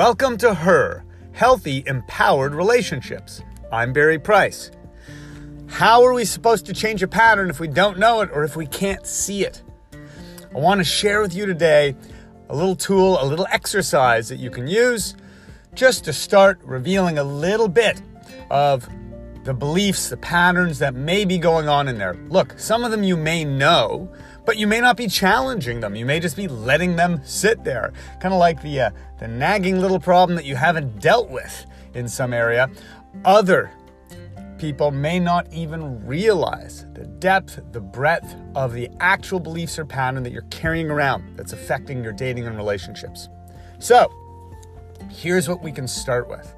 Welcome to Her Healthy, Empowered Relationships. I'm Barry Price. How are we supposed to change a pattern if we don't know it or if we can't see it? I want to share with you today a little tool, a little exercise that you can use just to start revealing a little bit of the beliefs, the patterns that may be going on in there. Look, some of them you may know, but you may not be challenging them. You may just be letting them sit there, kind of like the uh, the nagging little problem that you haven't dealt with in some area. Other people may not even realize the depth, the breadth of the actual beliefs or pattern that you're carrying around that's affecting your dating and relationships. So, here's what we can start with.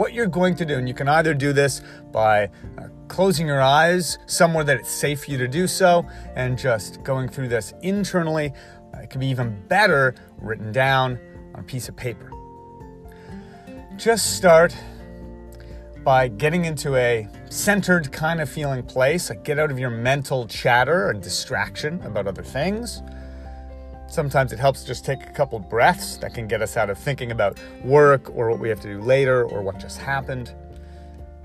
What you're going to do, and you can either do this by uh, closing your eyes somewhere that it's safe for you to do so and just going through this internally. Uh, it can be even better written down on a piece of paper. Just start by getting into a centered kind of feeling place, like get out of your mental chatter and distraction about other things. Sometimes it helps just take a couple breaths that can get us out of thinking about work or what we have to do later or what just happened.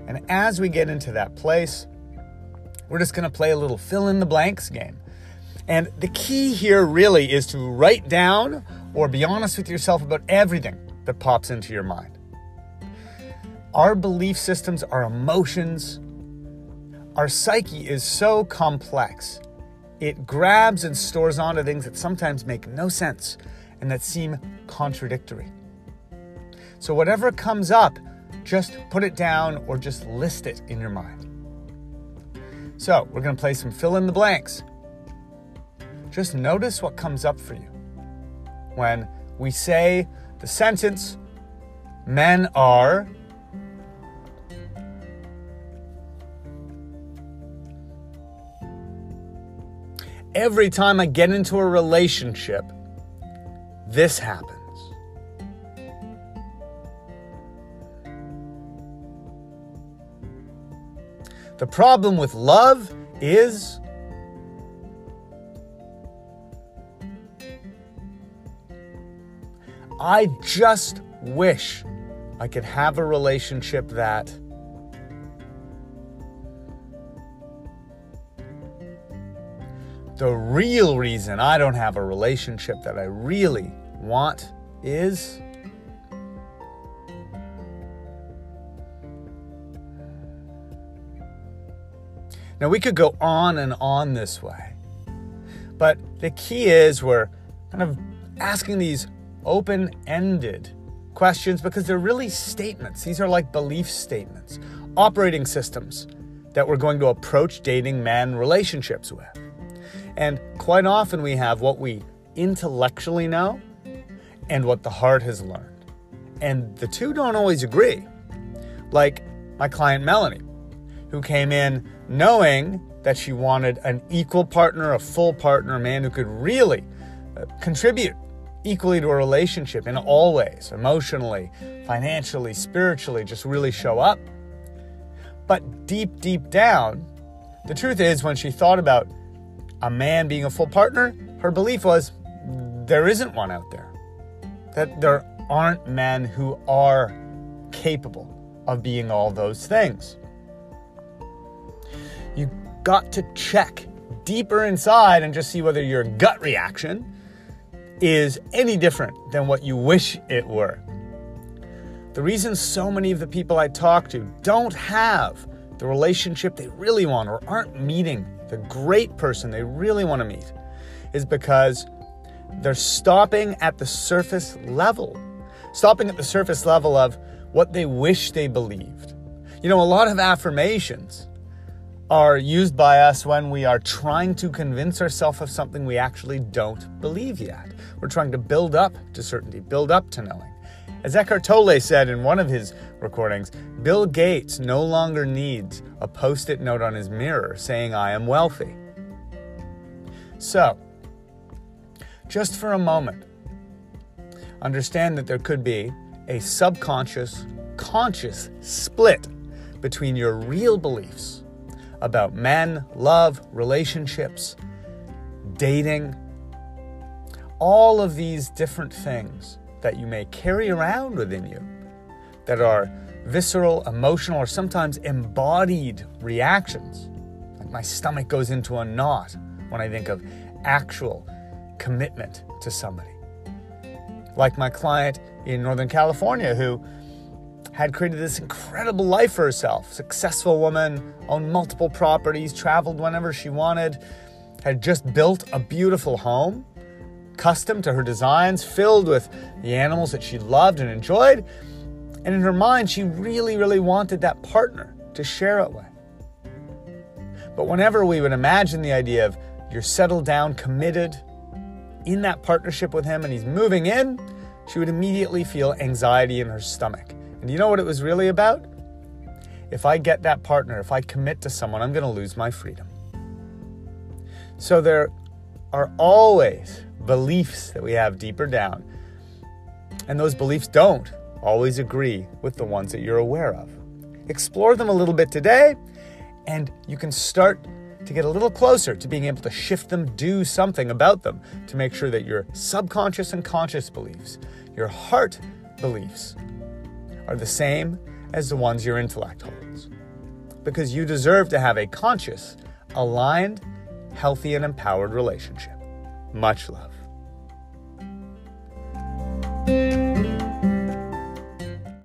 And as we get into that place, we're just going to play a little fill in the blanks game. And the key here really is to write down or be honest with yourself about everything that pops into your mind. Our belief systems, our emotions, our psyche is so complex. It grabs and stores onto things that sometimes make no sense and that seem contradictory. So, whatever comes up, just put it down or just list it in your mind. So, we're going to play some fill in the blanks. Just notice what comes up for you when we say the sentence, men are every time I get into a relationship, this happens. The problem with love is I just wish I could have a relationship that the real reason I don't have a relationship that I really want is Now, we could go on and on this way, but the key is we're kind of asking these open ended questions because they're really statements. These are like belief statements, operating systems that we're going to approach dating men relationships with. And quite often we have what we intellectually know and what the heart has learned. And the two don't always agree. Like my client Melanie, who came in knowing that she wanted an equal partner, a full partner, a man who could really uh, contribute equally to a relationship in all ways emotionally, financially, spiritually, just really show up. But deep, deep down, the truth is, when she thought about a man being a full partner, her belief was there isn't one out there. That there aren't men who are capable of being all those things. You got to check deeper inside and just see whether your gut reaction is any different than what you wish it were. The reason so many of the people I talk to don't have the relationship they really want or aren't meeting the great person they really want to meet is because they're stopping at the surface level, stopping at the surface level of what they wish they believed. You know, a lot of affirmations are used by us when we are trying to convince ourselves of something we actually don't believe yet. We're trying to build up to certainty, build up to knowing. As Eckhart Tolle said in one of his recordings, Bill Gates no longer needs a post it note on his mirror saying, I am wealthy. So, just for a moment, understand that there could be a subconscious, conscious split between your real beliefs about men, love, relationships, dating, all of these different things that you may carry around within you that are visceral, emotional, or sometimes embodied reactions. Like my stomach goes into a knot when I think of actual commitment to somebody. Like my client in Northern California who had created this incredible life for herself. Successful woman, owned multiple properties, traveled whenever she wanted, had just built a beautiful home, custom to her designs, filled with the animals that she loved and enjoyed. And in her mind, she really, really wanted that partner to share it with. But whenever we would imagine the idea of you're settled down, committed in that partnership with him, and he's moving in, she would immediately feel anxiety in her stomach. And you know what it was really about? If I get that partner, if I commit to someone, I'm going to lose my freedom. So there are always beliefs that we have deeper down. And those beliefs don't always agree with the ones that you're aware of. Explore them a little bit today, and you can start to get a little closer to being able to shift them, do something about them to make sure that your subconscious and conscious beliefs, your heart beliefs, are the same as the ones your intellect holds. Because you deserve to have a conscious, aligned, healthy, and empowered relationship. Much love.